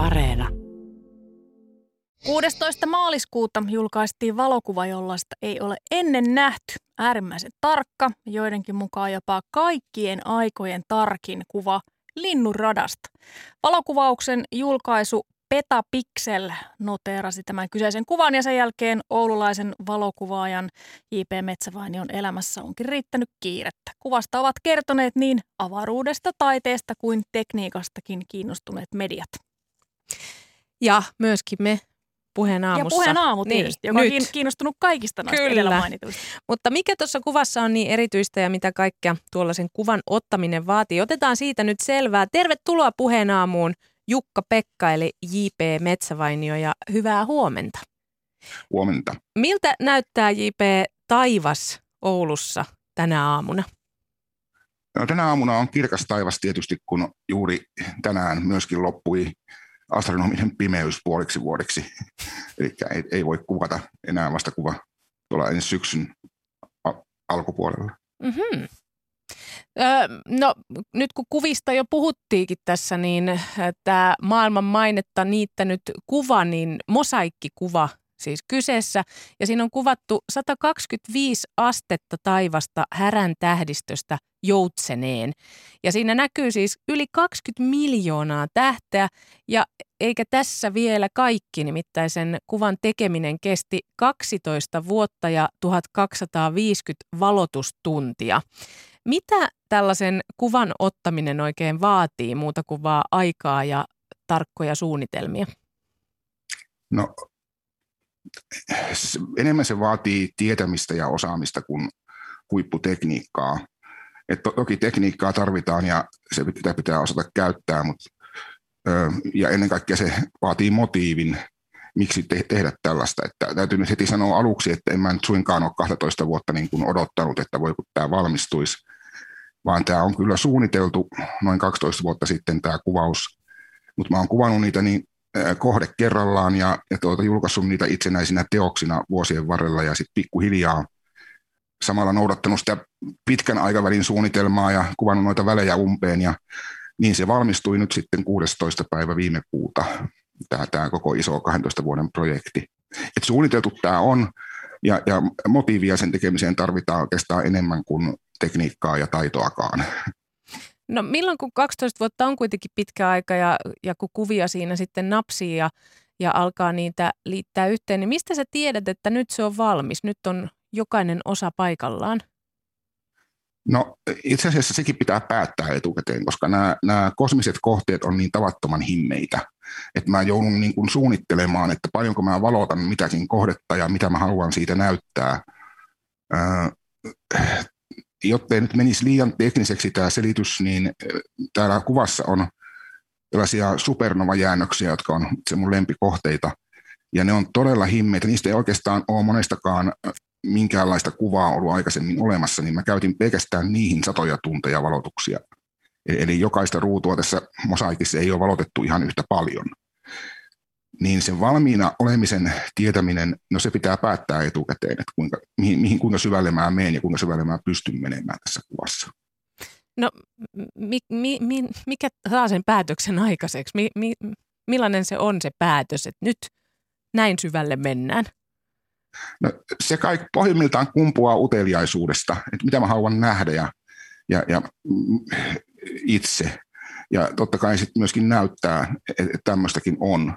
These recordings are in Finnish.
Areena. 16. maaliskuuta julkaistiin valokuva, jollaista ei ole ennen nähty. Äärimmäisen tarkka, joidenkin mukaan jopa kaikkien aikojen tarkin kuva linnunradasta. Valokuvauksen julkaisu Peta Pixel noteerasi tämän kyseisen kuvan ja sen jälkeen oululaisen valokuvaajan J.P. Metsävainion elämässä onkin riittänyt kiirettä. Kuvasta ovat kertoneet niin avaruudesta, taiteesta kuin tekniikastakin kiinnostuneet mediat. Ja myöskin me puheen aamussa. Ja puheen aamu niin, tietysti, niin, joka nyt. on kiinnostunut kaikista noista Kyllä. edellä mainituista. Mutta mikä tuossa kuvassa on niin erityistä ja mitä kaikkea tuollaisen kuvan ottaminen vaatii? Otetaan siitä nyt selvää. Tervetuloa puheen aamuun Jukka-Pekka eli J.P. Metsävainio ja hyvää huomenta. Huomenta. Miltä näyttää J.P. taivas Oulussa tänä aamuna? No, tänä aamuna on kirkas taivas tietysti, kun juuri tänään myöskin loppui astronominen pimeys puoliksi vuodeksi. Eli ei, ei voi kuvata enää vasta kuva tuolla ensi syksyn alkupuolella. Mm-hmm. No nyt kun kuvista jo puhuttiinkin tässä, niin tämä maailman mainetta niittänyt kuva, niin mosaikkikuva siis kyseessä. Ja siinä on kuvattu 125 astetta taivasta härän tähdistöstä joutseneen. Ja siinä näkyy siis yli 20 miljoonaa tähteä ja eikä tässä vielä kaikki, nimittäin sen kuvan tekeminen kesti 12 vuotta ja 1250 valotustuntia. Mitä tällaisen kuvan ottaminen oikein vaatii muuta kuin vaan aikaa ja tarkkoja suunnitelmia? No enemmän se vaatii tietämistä ja osaamista kuin huipputekniikkaa. Et to, toki tekniikkaa tarvitaan ja se pitää, pitää osata käyttää, mutta ja ennen kaikkea se vaatii motiivin, miksi te, tehdä tällaista. Että täytyy nyt heti sanoa aluksi, että en mä nyt suinkaan ole 12 vuotta niin kuin odottanut, että voi kun tämä valmistuisi, vaan tämä on kyllä suunniteltu noin 12 vuotta sitten tämä kuvaus, mutta mä oon kuvannut niitä niin kohde kerrallaan ja, ja tuota, julkaissut niitä itsenäisinä teoksina vuosien varrella ja sitten pikkuhiljaa samalla noudattanut sitä pitkän aikavälin suunnitelmaa ja kuvannut noita välejä umpeen ja niin se valmistui nyt sitten 16. päivä viime kuuta, tämä, tämä koko iso 12 vuoden projekti. Et suunniteltu tämä on, ja, ja motiivia sen tekemiseen tarvitaan oikeastaan enemmän kuin tekniikkaa ja taitoakaan. No milloin, kun 12 vuotta on kuitenkin pitkä aika ja, ja kun kuvia siinä sitten napsii ja, ja alkaa niitä liittää yhteen, niin mistä sä tiedät, että nyt se on valmis, nyt on jokainen osa paikallaan? No itse asiassa sekin pitää päättää etukäteen, koska nämä, nämä kosmiset kohteet on niin tavattoman himmeitä, että mä joudun niin kuin suunnittelemaan, että paljonko mä valotan mitäkin kohdetta ja mitä mä haluan siitä näyttää. Äh, jottei nyt menisi liian tekniseksi tämä selitys, niin täällä kuvassa on tällaisia supernova-jäännöksiä, jotka on se mun lempikohteita, ja ne on todella himmeitä. Niistä ei oikeastaan ole monestakaan minkäänlaista kuvaa ollut aikaisemmin olemassa, niin mä käytin pelkästään niihin satoja tunteja valotuksia. E-, eli jokaista ruutua tässä mosaikissa ei ole valotettu ihan yhtä paljon. Niin sen valmiina olemisen tietäminen, no se pitää päättää etukäteen, että kuinka, mihin, mihin kuinka syvälle mä menen ja kuinka syvälle mä pystyn menemään tässä kuvassa. No mi, mi, mi, mikä saa sen päätöksen aikaiseksi? Mi, mi, millainen se on se päätös, että nyt näin syvälle mennään? No, se kaikki pohjimmiltaan kumpuaa uteliaisuudesta, että mitä mä haluan nähdä ja, ja, ja itse. Ja totta kai sitten myöskin näyttää, että tämmöistäkin on.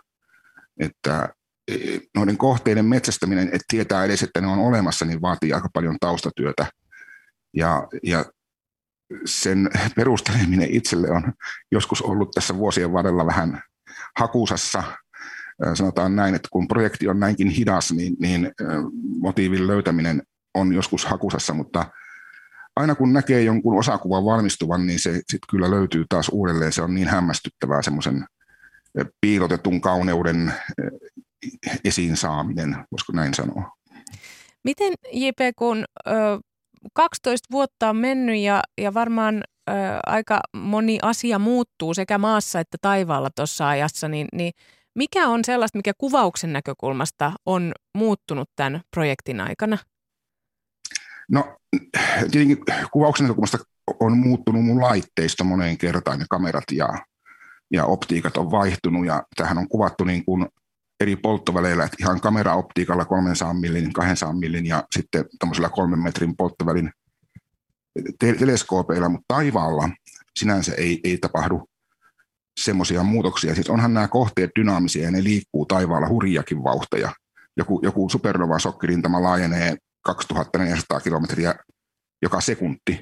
Että e, noiden kohteiden metsästäminen, että tietää edes, että ne on olemassa, niin vaatii aika paljon taustatyötä. Ja, ja sen perusteleminen itselle on joskus ollut tässä vuosien varrella vähän hakusassa – sanotaan näin, että kun projekti on näinkin hidas, niin, niin motiivin löytäminen on joskus hakusassa, mutta aina kun näkee jonkun osakuvan valmistuvan, niin se sitten kyllä löytyy taas uudelleen. Se on niin hämmästyttävää semmoisen piilotetun kauneuden esiin saaminen, voisiko näin sanoa. Miten JP, kun ö, 12 vuotta on mennyt ja, ja varmaan aika moni asia muuttuu sekä maassa että taivaalla tuossa ajassa, niin, niin mikä on sellaista, mikä kuvauksen näkökulmasta on muuttunut tämän projektin aikana? No tietenkin kuvauksen näkökulmasta on muuttunut mun laitteisto moneen kertaan, ne kamerat ja, ja optiikat on vaihtunut ja tähän on kuvattu niin kuin eri polttoväleillä, että ihan kameraoptiikalla 300 millin, 200 millin ja sitten tämmöisellä kolmen metrin polttovälin teleskoopeilla, mutta taivaalla sinänsä ei, ei tapahdu semmoisia muutoksia. Siis onhan nämä kohteet dynaamisia ja ne liikkuu taivaalla hurjakin vauhteja. Joku, joku supernova sokkirintama laajenee 2400 kilometriä joka sekunti.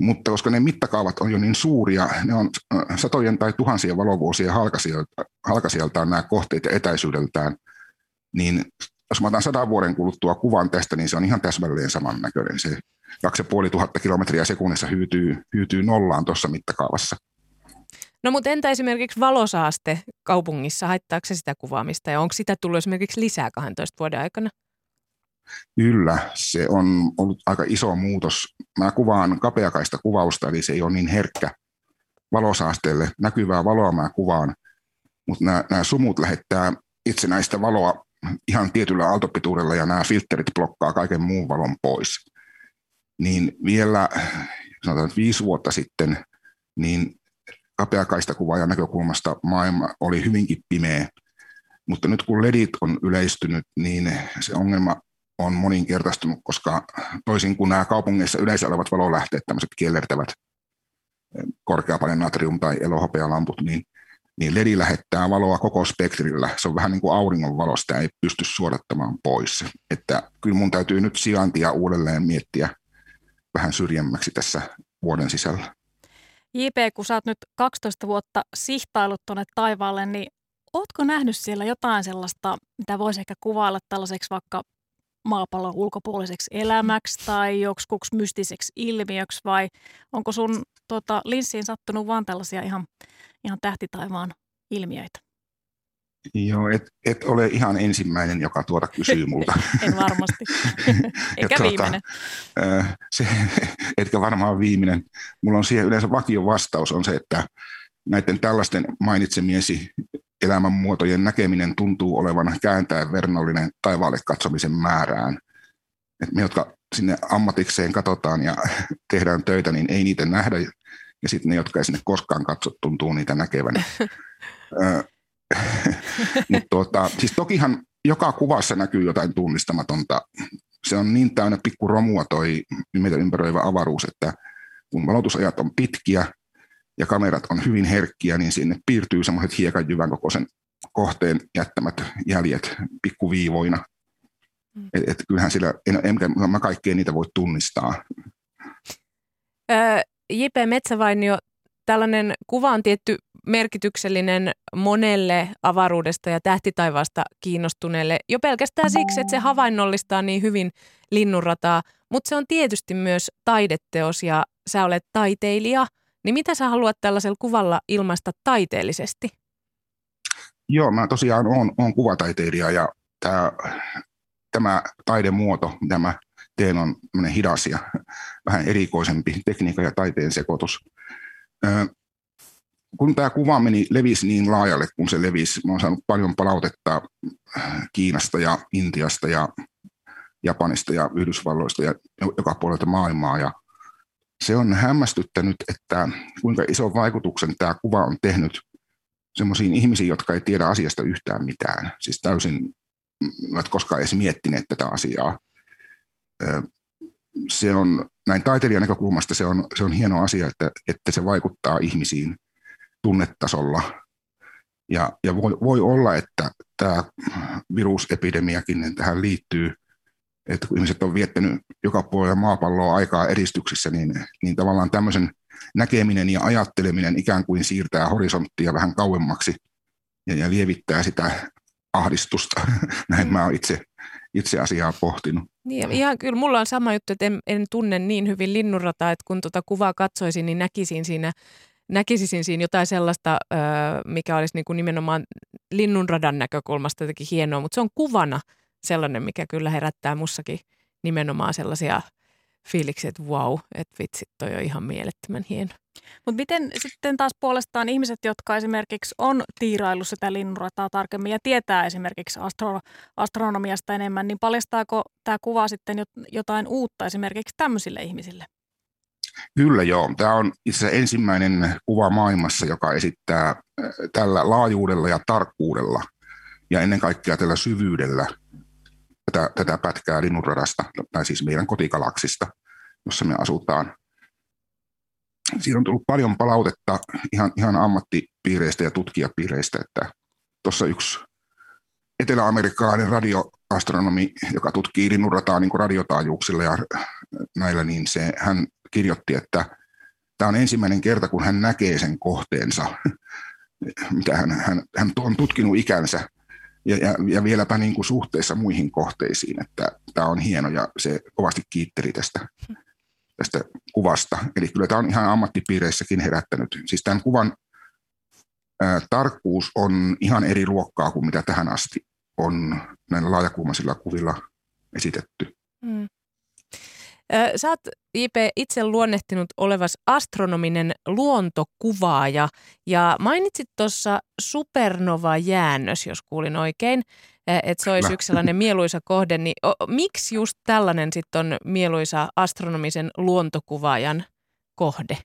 Mutta koska ne mittakaavat on jo niin suuria, ne on äh, satojen tai tuhansien valovuosien halkasijaltaan nämä kohteet ja etäisyydeltään, niin jos mä otan sadan vuoden kuluttua kuvan tästä, niin se on ihan täsmälleen samannäköinen. Se 2500 kilometriä sekunnissa hyytyy, hyytyy nollaan tuossa mittakaavassa. No mutta entä esimerkiksi valosaaste kaupungissa, haittaako se sitä kuvaamista ja onko sitä tullut esimerkiksi lisää 12 vuoden aikana? Kyllä, se on ollut aika iso muutos. Mä kuvaan kapeakaista kuvausta, eli se ei ole niin herkkä valosaasteelle. Näkyvää valoa mä kuvaan, mutta nämä, nämä sumut lähettää itsenäistä valoa ihan tietyllä aaltopituudella ja nämä filterit blokkaa kaiken muun valon pois. Niin vielä sanotaan viisi vuotta sitten, niin kapeakaista kuvaajan näkökulmasta maailma oli hyvinkin pimeä, mutta nyt kun ledit on yleistynyt, niin se ongelma on moninkertaistunut, koska toisin kuin nämä kaupungeissa yleensä olevat valolähteet, tämmöiset kiellertävät korkeapainen natrium- tai elohopealamput, niin, niin LED lähettää valoa koko spektrillä. Se on vähän niin kuin auringon valo, sitä ei pysty suodattamaan pois. Että kyllä mun täytyy nyt sijaintia uudelleen miettiä vähän syrjemmäksi tässä vuoden sisällä. JP, kun sä oot nyt 12 vuotta sihtailut tuonne taivaalle, niin ootko nähnyt siellä jotain sellaista, mitä voisi ehkä kuvailla tällaiseksi vaikka maapallon ulkopuoliseksi elämäksi tai joksikuksi mystiseksi ilmiöksi vai onko sun tota, linssiin sattunut vaan tällaisia ihan, ihan tähtitaivaan ilmiöitä? Joo, et, et ole ihan ensimmäinen, joka tuota kysyy multa. en varmasti. Eikä tuota, viimeinen. se, etkä varmaan viimeinen. Mulla on siihen yleensä vakio vastaus on se, että näiden tällaisten mainitsemiesi elämänmuotojen näkeminen tuntuu olevan kääntäen vernollinen taivaalle katsomisen määrään. Et me, jotka sinne ammatikseen katsotaan ja tehdään töitä, niin ei niitä nähdä. Ja sitten ne, jotka ei sinne koskaan katso, tuntuu niitä näkevän. Mutta tuota, siis tokihan joka kuvassa näkyy jotain tunnistamatonta. Se on niin täynnä pikku romua toi meitä ympäröivä avaruus, että kun valotusajat on pitkiä ja kamerat on hyvin herkkiä, niin sinne piirtyy semmoiset hiekanjyvän kokoisen kohteen jättämät jäljet pikkuviivoina. Mm. Et, et kyllähän sillä, en, en, mä kaikkea niitä voi tunnistaa. Öö, J.P. Metsävainio, tällainen kuva on tietty merkityksellinen monelle avaruudesta ja tähtitaivaasta kiinnostuneelle jo pelkästään siksi, että se havainnollistaa niin hyvin linnunrataa, mutta se on tietysti myös taideteos ja sä olet taiteilija. Niin mitä sä haluat tällaisella kuvalla ilmaista taiteellisesti? Joo, mä tosiaan olen, olen kuvataiteilija ja tämä, tämä taidemuoto, mitä mä teen, on hidas ja vähän erikoisempi tekniikan ja taiteen sekoitus kun tämä kuva meni, levisi niin laajalle kun se levisi, mä olen saanut paljon palautetta äh, Kiinasta ja Intiasta ja Japanista ja Yhdysvalloista ja joka puolelta maailmaa. Ja se on hämmästyttänyt, että kuinka iso vaikutuksen tämä kuva on tehnyt sellaisiin ihmisiin, jotka ei tiedä asiasta yhtään mitään. Siis täysin eivät koskaan edes miettineet tätä asiaa. Se on, näin taiteilijan näkökulmasta se on, se on hieno asia, että, että se vaikuttaa ihmisiin tunnetasolla. Ja, ja voi, voi olla, että tämä virusepidemiakin tähän liittyy, että kun ihmiset on viettänyt joka puolella maapalloa aikaa edistyksissä, niin, niin tavallaan tämmöisen näkeminen ja ajatteleminen ikään kuin siirtää horisonttia vähän kauemmaksi ja, ja lievittää sitä ahdistusta. Näin mä itse, itse asiaa pohtinut. Niin, ihan kyllä mulla on sama juttu, että en, en tunne niin hyvin linnunrataa, että kun tuota kuvaa katsoisin, niin näkisin siinä näkisin siinä jotain sellaista, mikä olisi niin kuin nimenomaan linnunradan näkökulmasta jotenkin hienoa, mutta se on kuvana sellainen, mikä kyllä herättää mussakin nimenomaan sellaisia fiiliksiä, että wow, että vitsi, toi on ihan mielettömän hieno. Mutta miten sitten taas puolestaan ihmiset, jotka esimerkiksi on tiiraillut sitä linnunrataa tarkemmin ja tietää esimerkiksi astro- astronomiasta enemmän, niin paljastaako tämä kuva sitten jotain uutta esimerkiksi tämmöisille ihmisille? Kyllä joo. Tämä on itse ensimmäinen kuva maailmassa, joka esittää tällä laajuudella ja tarkkuudella ja ennen kaikkea tällä syvyydellä tätä, tätä pätkää linnunradasta, tai siis meidän kotikalaksista, jossa me asutaan. Siinä on tullut paljon palautetta ihan, ihan ammattipiireistä ja tutkijapiireistä, että tuossa yksi etelä-amerikkalainen radioastronomi, joka tutkii linnunrataa niin radiotaajuuksilla ja näillä, niin se, hän kirjoitti, että tämä on ensimmäinen kerta, kun hän näkee sen kohteensa, mitä hän, hän, hän on tutkinut ikänsä ja, ja, ja vieläpä niin kuin suhteessa muihin kohteisiin, että tämä on hieno ja se kovasti kiitteli tästä, tästä kuvasta. Eli kyllä tämä on ihan ammattipiireissäkin herättänyt. Siis tämän kuvan tarkkuus on ihan eri luokkaa kuin mitä tähän asti on näillä laajakulmaisilla kuvilla esitetty. Mm. Sä oot, JP, itse luonnehtinut olevas astronominen luontokuvaaja ja mainitsit tuossa supernova-jäännös, jos kuulin oikein, että se olisi yksi sellainen mieluisa kohde. Niin o, miksi just tällainen sitten on mieluisa astronomisen luontokuvaajan kohde?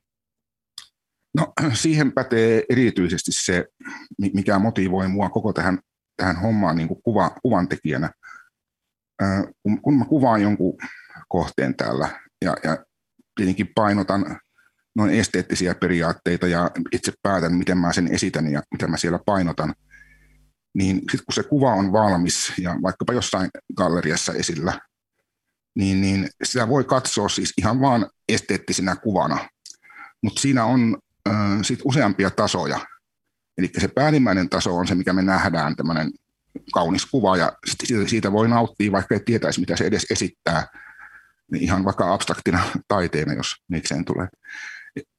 No siihen pätee erityisesti se, mikä motivoi mua koko tähän, tähän hommaan niin kuin kuva, kuvan tekijänä. Kun, kun mä kuvaan jonkun kohteen täällä. Ja, ja tietenkin painotan noin esteettisiä periaatteita ja itse päätän, miten mä sen esitän ja mitä mä siellä painotan. Niin sitten kun se kuva on valmis ja vaikkapa jossain galleriassa esillä, niin, niin sitä voi katsoa siis ihan vaan esteettisenä kuvana. Mutta siinä on äh, sit useampia tasoja. Eli se päällimmäinen taso on se, mikä me nähdään, tämmöinen kaunis kuva, ja siitä voi nauttia, vaikka ei tietäisi, mitä se edes esittää niin ihan vaikka abstraktina taiteena, jos mikseen tulee.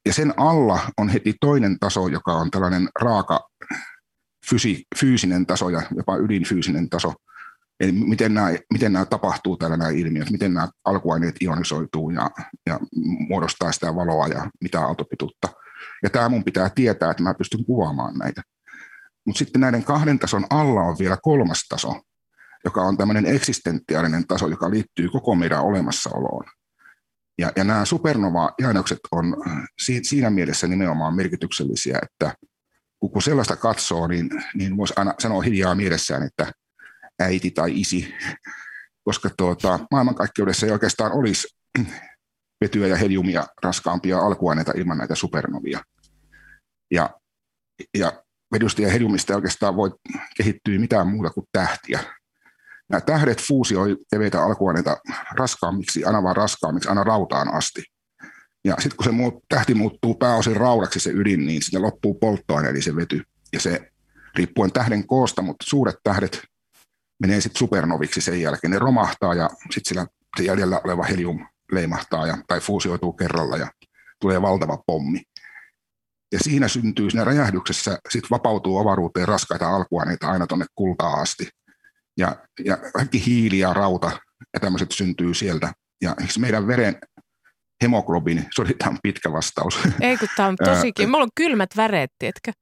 Ja sen alla on heti toinen taso, joka on tällainen raaka fysi, fyysinen taso ja jopa ydinfyysinen taso. Eli miten nämä, miten nämä tapahtuu täällä nämä ilmiöt, miten nämä alkuaineet ionisoituu ja, ja muodostaa sitä valoa ja mitä aaltopituutta. Ja tämä mun pitää tietää, että mä pystyn kuvaamaan näitä. Mutta sitten näiden kahden tason alla on vielä kolmas taso, joka on tämmöinen eksistentiaalinen taso, joka liittyy koko meidän olemassaoloon. Ja, ja nämä supernova-jäännökset on siinä mielessä nimenomaan merkityksellisiä, että kun sellaista katsoo, niin, niin voisi aina sanoa hiljaa mielessään, että äiti tai isi, koska tuota, maailmankaikkeudessa ei oikeastaan olisi vetyä ja heliumia raskaampia alkuaineita ilman näitä supernovia. Ja, ja vedystä ja heliumista ei oikeastaan voi kehittyä mitään muuta kuin tähtiä nämä tähdet fuusioi keveitä alkuaineita raskaammiksi, aina vaan raskaammiksi, aina rautaan asti. Ja sitten kun se muut, tähti muuttuu pääosin raudaksi se ydin, niin sitten loppuu polttoaine, eli se vety. Ja se riippuen tähden koosta, mutta suuret tähdet menee sitten supernoviksi sen jälkeen. Ne romahtaa ja sitten sillä se jäljellä oleva helium leimahtaa ja, tai fuusioituu kerralla ja tulee valtava pommi. Ja siinä syntyy, siinä räjähdyksessä sitten vapautuu avaruuteen raskaita alkuaineita aina tuonne kultaan asti ja, ja kaikki hiili ja rauta ja tämmöiset syntyy sieltä. Ja meidän veren hemoglobiini, se oli tämä pitkä vastaus. Ei kun tämä on tosikin, mulla on kylmät väreet, tiedätkö?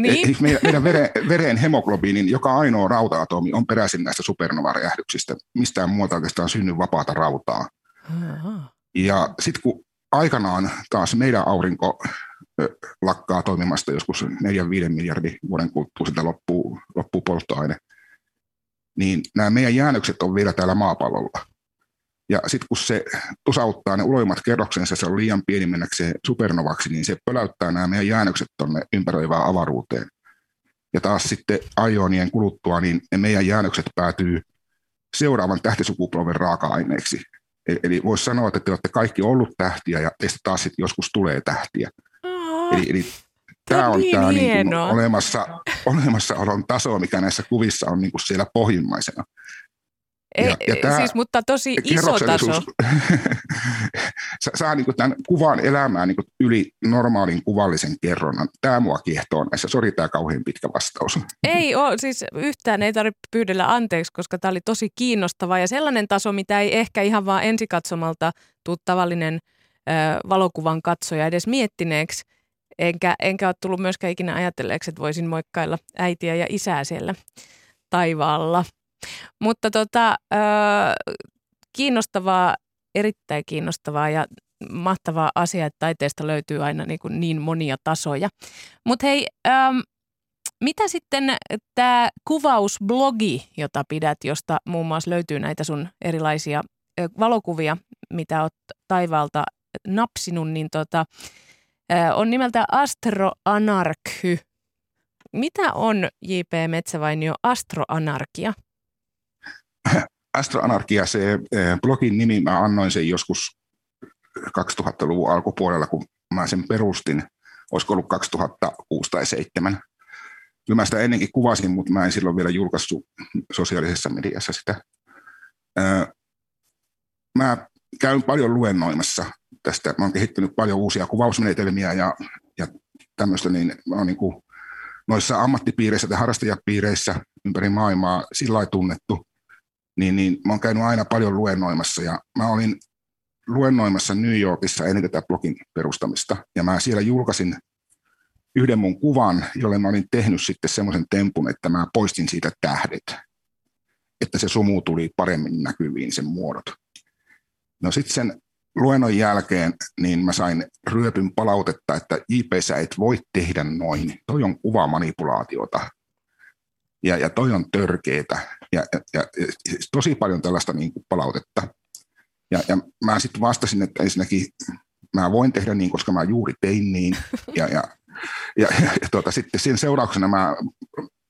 Niin. meidän, meidän veren, veren hemoglobiinin joka ainoa rauta-atomi on peräisin näistä supernovaräjähdyksistä. Mistään muuta oikeastaan synny vapaata rautaa. Aha. Ja sitten kun aikanaan taas meidän aurinko lakkaa toimimasta joskus 4-5 miljardin vuoden kuluttua, sitä loppuu, loppuu polttoaine – niin nämä meidän jäännökset on vielä täällä maapallolla. Ja sitten kun se tusauttaa ne uloimmat kerroksensa, se on liian pieni mennäkseen supernovaksi, niin se pöläyttää nämä meidän jäännökset tuonne ympäröivään avaruuteen. Ja taas sitten aionien kuluttua, niin ne meidän jäännökset päätyy seuraavan tähtisukupolven raaka-aineeksi. E-, eli voisi sanoa, että te olette kaikki ollut tähtiä ja teistä taas sitten joskus tulee tähtiä. Eli, eli Tämä on niin tämä niin kuin olemassa, olemassaolon taso, mikä näissä kuvissa on niin kuin siellä pohjimmaisena. Ja, ja e, tämä siis, mutta tosi iso taso. saa niin kuin tämän kuvan elämään niin kuin yli normaalin kuvallisen kerronnan. Tämä mua kiehtoo näissä. Sori tämä kauhean pitkä vastaus. Ei ole, siis yhtään ei tarvitse pyydellä anteeksi, koska tämä oli tosi kiinnostava ja sellainen taso, mitä ei ehkä ihan vaan ensikatsomalta tuu tavallinen ö, valokuvan katsoja edes miettineeksi. Enkä, enkä ole tullut myöskään ikinä ajatelleeksi, että voisin moikkailla äitiä ja isää siellä taivaalla. Mutta tota, kiinnostavaa, erittäin kiinnostavaa ja mahtava asia, että taiteesta löytyy aina niin, kuin niin monia tasoja. Mutta hei, mitä sitten tämä kuvausblogi, jota pidät, josta muun muassa löytyy näitä sun erilaisia valokuvia, mitä oot taivaalta napsinut, niin tota, on nimeltä Astroanarky. Mitä on J.P. Metsävainio astroanarkia? Astroanarkia, se eh, blogin nimi, mä annoin sen joskus 2000-luvun alkupuolella, kun mä sen perustin. Olisiko ollut 2006 tai 2007. Kyllä mä sitä ennenkin kuvasin, mutta mä en silloin vielä julkaissut sosiaalisessa mediassa sitä. Mä käyn paljon luennoimassa tästä. Mä oon kehittänyt paljon uusia kuvausmenetelmiä ja, ja tämmöistä, niin mä oon niin kuin noissa ammattipiireissä tai harrastajapiireissä ympäri maailmaa sillä tunnettu, niin, niin mä oon käynyt aina paljon luennoimassa ja mä olin luennoimassa New Yorkissa ennen tätä blogin perustamista ja mä siellä julkaisin yhden mun kuvan, jolle mä olin tehnyt sitten semmoisen tempun, että mä poistin siitä tähdet, että se sumu tuli paremmin näkyviin, sen muodot. No sitten sen luennon jälkeen niin mä sain ryöpyn palautetta, että JP sä et voi tehdä noin. Toi on kuvamanipulaatiota. Ja, ja toi on törkeetä. Ja, ja, ja tosi paljon tällaista niin kuin palautetta. Ja, ja mä sitten vastasin, että ensinnäkin mä voin tehdä niin, koska mä juuri tein niin. Ja, ja, ja, ja, ja tuota, sitten sen seurauksena mä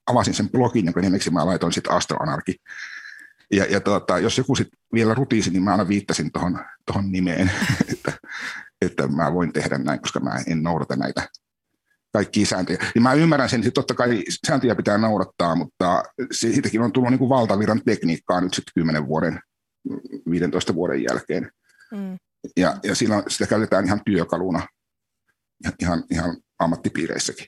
avasin sen blogin, jonka nimeksi mä laitoin sitten Astroanarki. Ja, ja tuota, jos joku sit vielä rutiisi, niin mä aina viittasin tuohon tohon nimeen, että, että mä voin tehdä näin, koska mä en noudata näitä kaikkia sääntöjä. Ja mä ymmärrän sen, että totta kai sääntöjä pitää noudattaa, mutta siitäkin on tullut niin kuin valtaviran tekniikkaa nyt sitten 10 vuoden, 15 vuoden jälkeen. Mm. Ja, ja siinä, sitä käytetään ihan työkaluna ihan, ihan ammattipiireissäkin.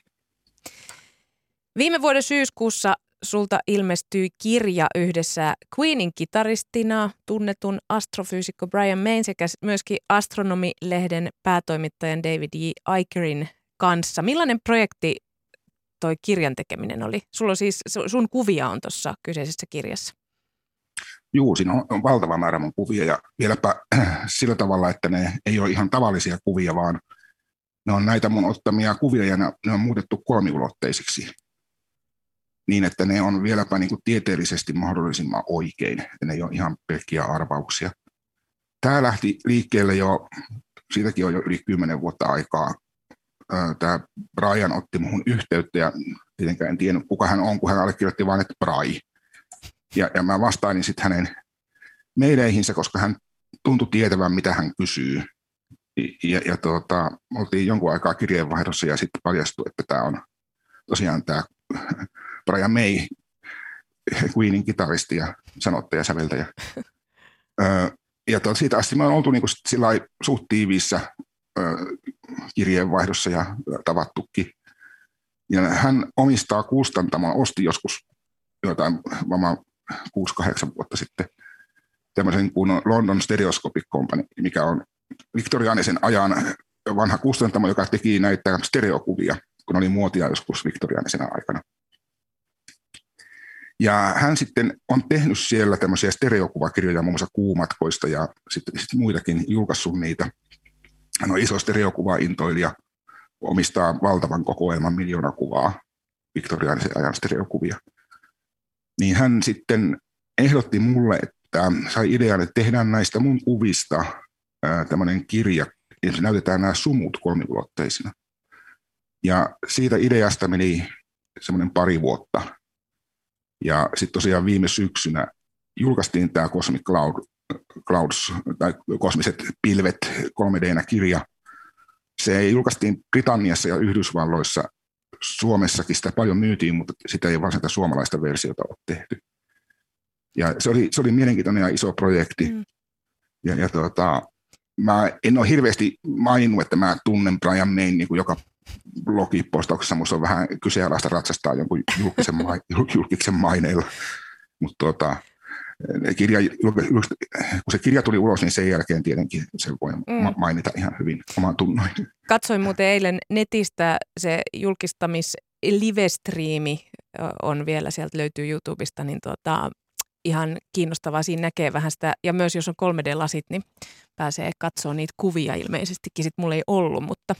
Viime vuoden syyskuussa sulta ilmestyi kirja yhdessä Queenin kitaristina tunnetun astrofyysikko Brian Mayn sekä myöskin Astronomi-lehden päätoimittajan David J. Ikerin kanssa. Millainen projekti toi kirjan tekeminen oli? Sulla on siis, sun kuvia on tuossa kyseisessä kirjassa. Juu, siinä on, on valtava määrä mun kuvia ja vieläpä sillä tavalla, että ne ei ole ihan tavallisia kuvia, vaan ne on näitä mun ottamia kuvia ja ne, ne on muutettu kolmiulotteisiksi niin, että ne on vieläpä niin kuin tieteellisesti mahdollisimman oikein, että ne ei ole ihan pelkkiä arvauksia. Tämä lähti liikkeelle jo, siitäkin on jo yli kymmenen vuotta aikaa. Tämä Brian otti muhun yhteyttä ja tietenkään en tiennyt, kuka hän on, kun hän allekirjoitti vain, että Brai. Ja, ja mä vastailin sitten hänen meileihinsä, koska hän tuntui tietävän, mitä hän kysyy. Ja, ja tuota, oltiin jonkun aikaa kirjeenvaihdossa ja sitten paljastui, että tämä on tosiaan tämä Brian May, Queenin kitaristi ja sanottaja, säveltäjä. ja to, siitä asti me on oltu niin kuin suht tiiviissä kirjeenvaihdossa ja tavattukin. Ja hän omistaa kustantamon, osti joskus jotain varmaan 6-8 vuotta sitten tämmöisen kuin London Stereoscopic Company, mikä on viktoriaanisen ajan vanha kustantamo, joka teki näitä stereokuvia, kun oli muotia joskus viktoriaanisena aikana. Ja hän sitten on tehnyt siellä tämmöisiä stereokuvakirjoja muun muassa kuumatkoista ja sitten, sitten muitakin julkaissut niitä. Hän on iso stereokuva-intoilija, omistaa valtavan kokoelman miljoona kuvaa, viktoriaanisen ajan stereokuvia. Niin hän sitten ehdotti mulle, että sai idean, että tehdään näistä mun kuvista tämmöinen kirja, ja näytetään nämä sumut kolmiulotteisina. Ja siitä ideasta meni semmoinen pari vuotta – ja sitten tosiaan viime syksynä julkaistiin tämä Cosmic Cloud, Clouds, tai kosmiset pilvet 3D-kirja. Se julkaistiin Britanniassa ja Yhdysvalloissa. Suomessakin sitä paljon myytiin, mutta sitä ei sitä suomalaista versiota ole tehty. Ja se oli, se oli mielenkiintoinen ja iso projekti. Mm. Ja, ja tota, mä en ole hirveästi maininnut, että mä tunnen Brian Mayn niin kuin joka blogipostauksessa minusta on vähän kyseenalaista ratsastaa jonkun julkisen, mai, julkisen maineilla. Mutta tuota, kirja, kun se kirja tuli ulos, niin sen jälkeen tietenkin se voi mm. mainita ihan hyvin oman tunnoin. Katsoin muuten eilen netistä se julkistamis livestriimi on vielä, sieltä löytyy YouTubesta, niin tuota, ihan kiinnostavaa. Siinä näkee vähän sitä, ja myös jos on 3D-lasit, niin pääsee katsoa niitä kuvia ilmeisestikin. Sitten mulla ei ollut, mutta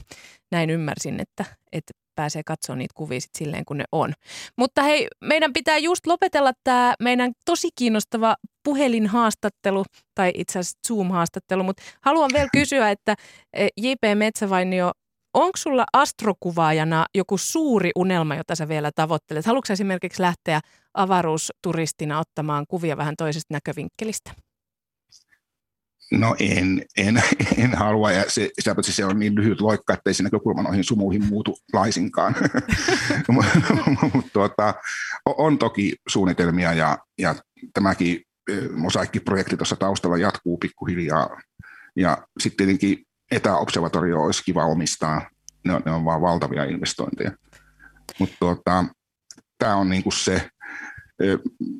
näin ymmärsin, että, että pääsee katsoa niitä kuvia sit silleen, kun ne on. Mutta hei, meidän pitää just lopetella tämä meidän tosi kiinnostava puhelinhaastattelu, tai itse asiassa Zoom-haastattelu, mutta haluan vielä kysyä, että e, J.P. Metsävainio, onko sulla astrokuvaajana joku suuri unelma, jota sä vielä tavoittelet? Haluatko esimerkiksi lähteä avaruusturistina ottamaan kuvia vähän toisesta näkövinkkelistä? No en, en, en halua, ja se, sitä paitsi se on niin lyhyt loikka, ettei se näkökulma noihin sumuihin muutu laisinkaan. Mutta tuota, on toki suunnitelmia, ja, ja tämäkin mosaikkiprojekti tuossa taustalla jatkuu pikkuhiljaa. Ja sitten tietenkin etäobservatorio olisi kiva omistaa, ne on, ne on vaan valtavia investointeja. Mutta tuota, tämä on niinku se,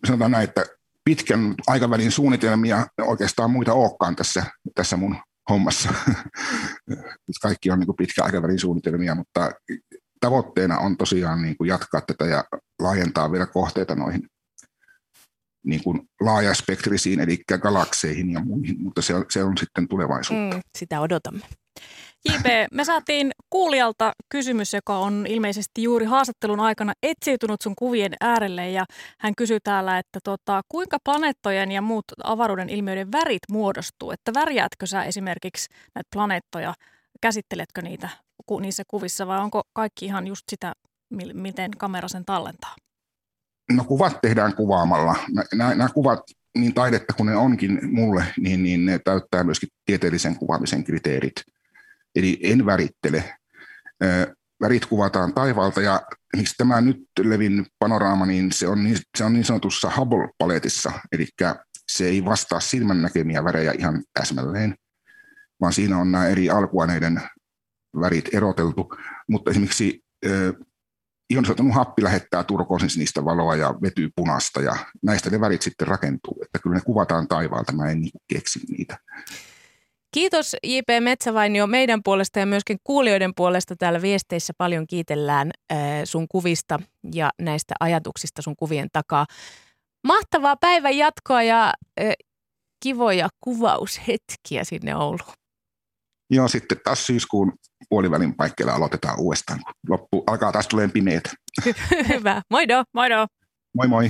sanotaan näin, että pitkän aikavälin suunnitelmia oikeastaan muita olekaan tässä, tässä mun hommassa. Kaikki on niin pitkän aikavälin suunnitelmia, mutta tavoitteena on tosiaan niin kuin jatkaa tätä ja laajentaa vielä kohteita noihin niin kuin laajaspektrisiin, eli galakseihin ja muihin, mutta se on, se on sitten tulevaisuutta. Mm, sitä odotamme. JP, me saatiin kuulijalta kysymys, joka on ilmeisesti juuri haastattelun aikana etsiytynyt sun kuvien äärelle ja hän kysyy täällä, että tota, kuinka planeettojen ja muut avaruuden ilmiöiden värit muodostuu? Että värjäätkö sä esimerkiksi näitä planeettoja, käsitteletkö niitä niissä kuvissa vai onko kaikki ihan just sitä, miten kamera sen tallentaa? No kuvat tehdään kuvaamalla. Nämä, nämä kuvat, niin taidetta kuin ne onkin mulle, niin, niin ne täyttää myöskin tieteellisen kuvaamisen kriteerit – eli en värittele. Värit kuvataan taivaalta ja miksi tämä nyt levinnyt panoraama, niin se on niin, se on niin sanotussa Hubble-paletissa, eli se ei vastaa silmän näkemiä värejä ihan täsmälleen, vaan siinä on nämä eri alkuaineiden värit eroteltu, mutta esimerkiksi ionisoitunut happi lähettää turkoosin sinistä valoa ja vetyy punasta ja näistä ne värit sitten rakentuu, että kyllä ne kuvataan taivaalta, mä en keksi niitä. Kiitos J.P. Metsävainio meidän puolesta ja myöskin kuulijoiden puolesta. Täällä viesteissä paljon kiitellään sun kuvista ja näistä ajatuksista sun kuvien takaa. Mahtavaa päivän jatkoa ja kivoja kuvaushetkiä sinne Ouluun. Joo, sitten taas syyskuun puolivälin paikkeilla aloitetaan uudestaan, kun loppu alkaa taas tulee pimeät. Hyvä. Moido. Moido. Moi moi.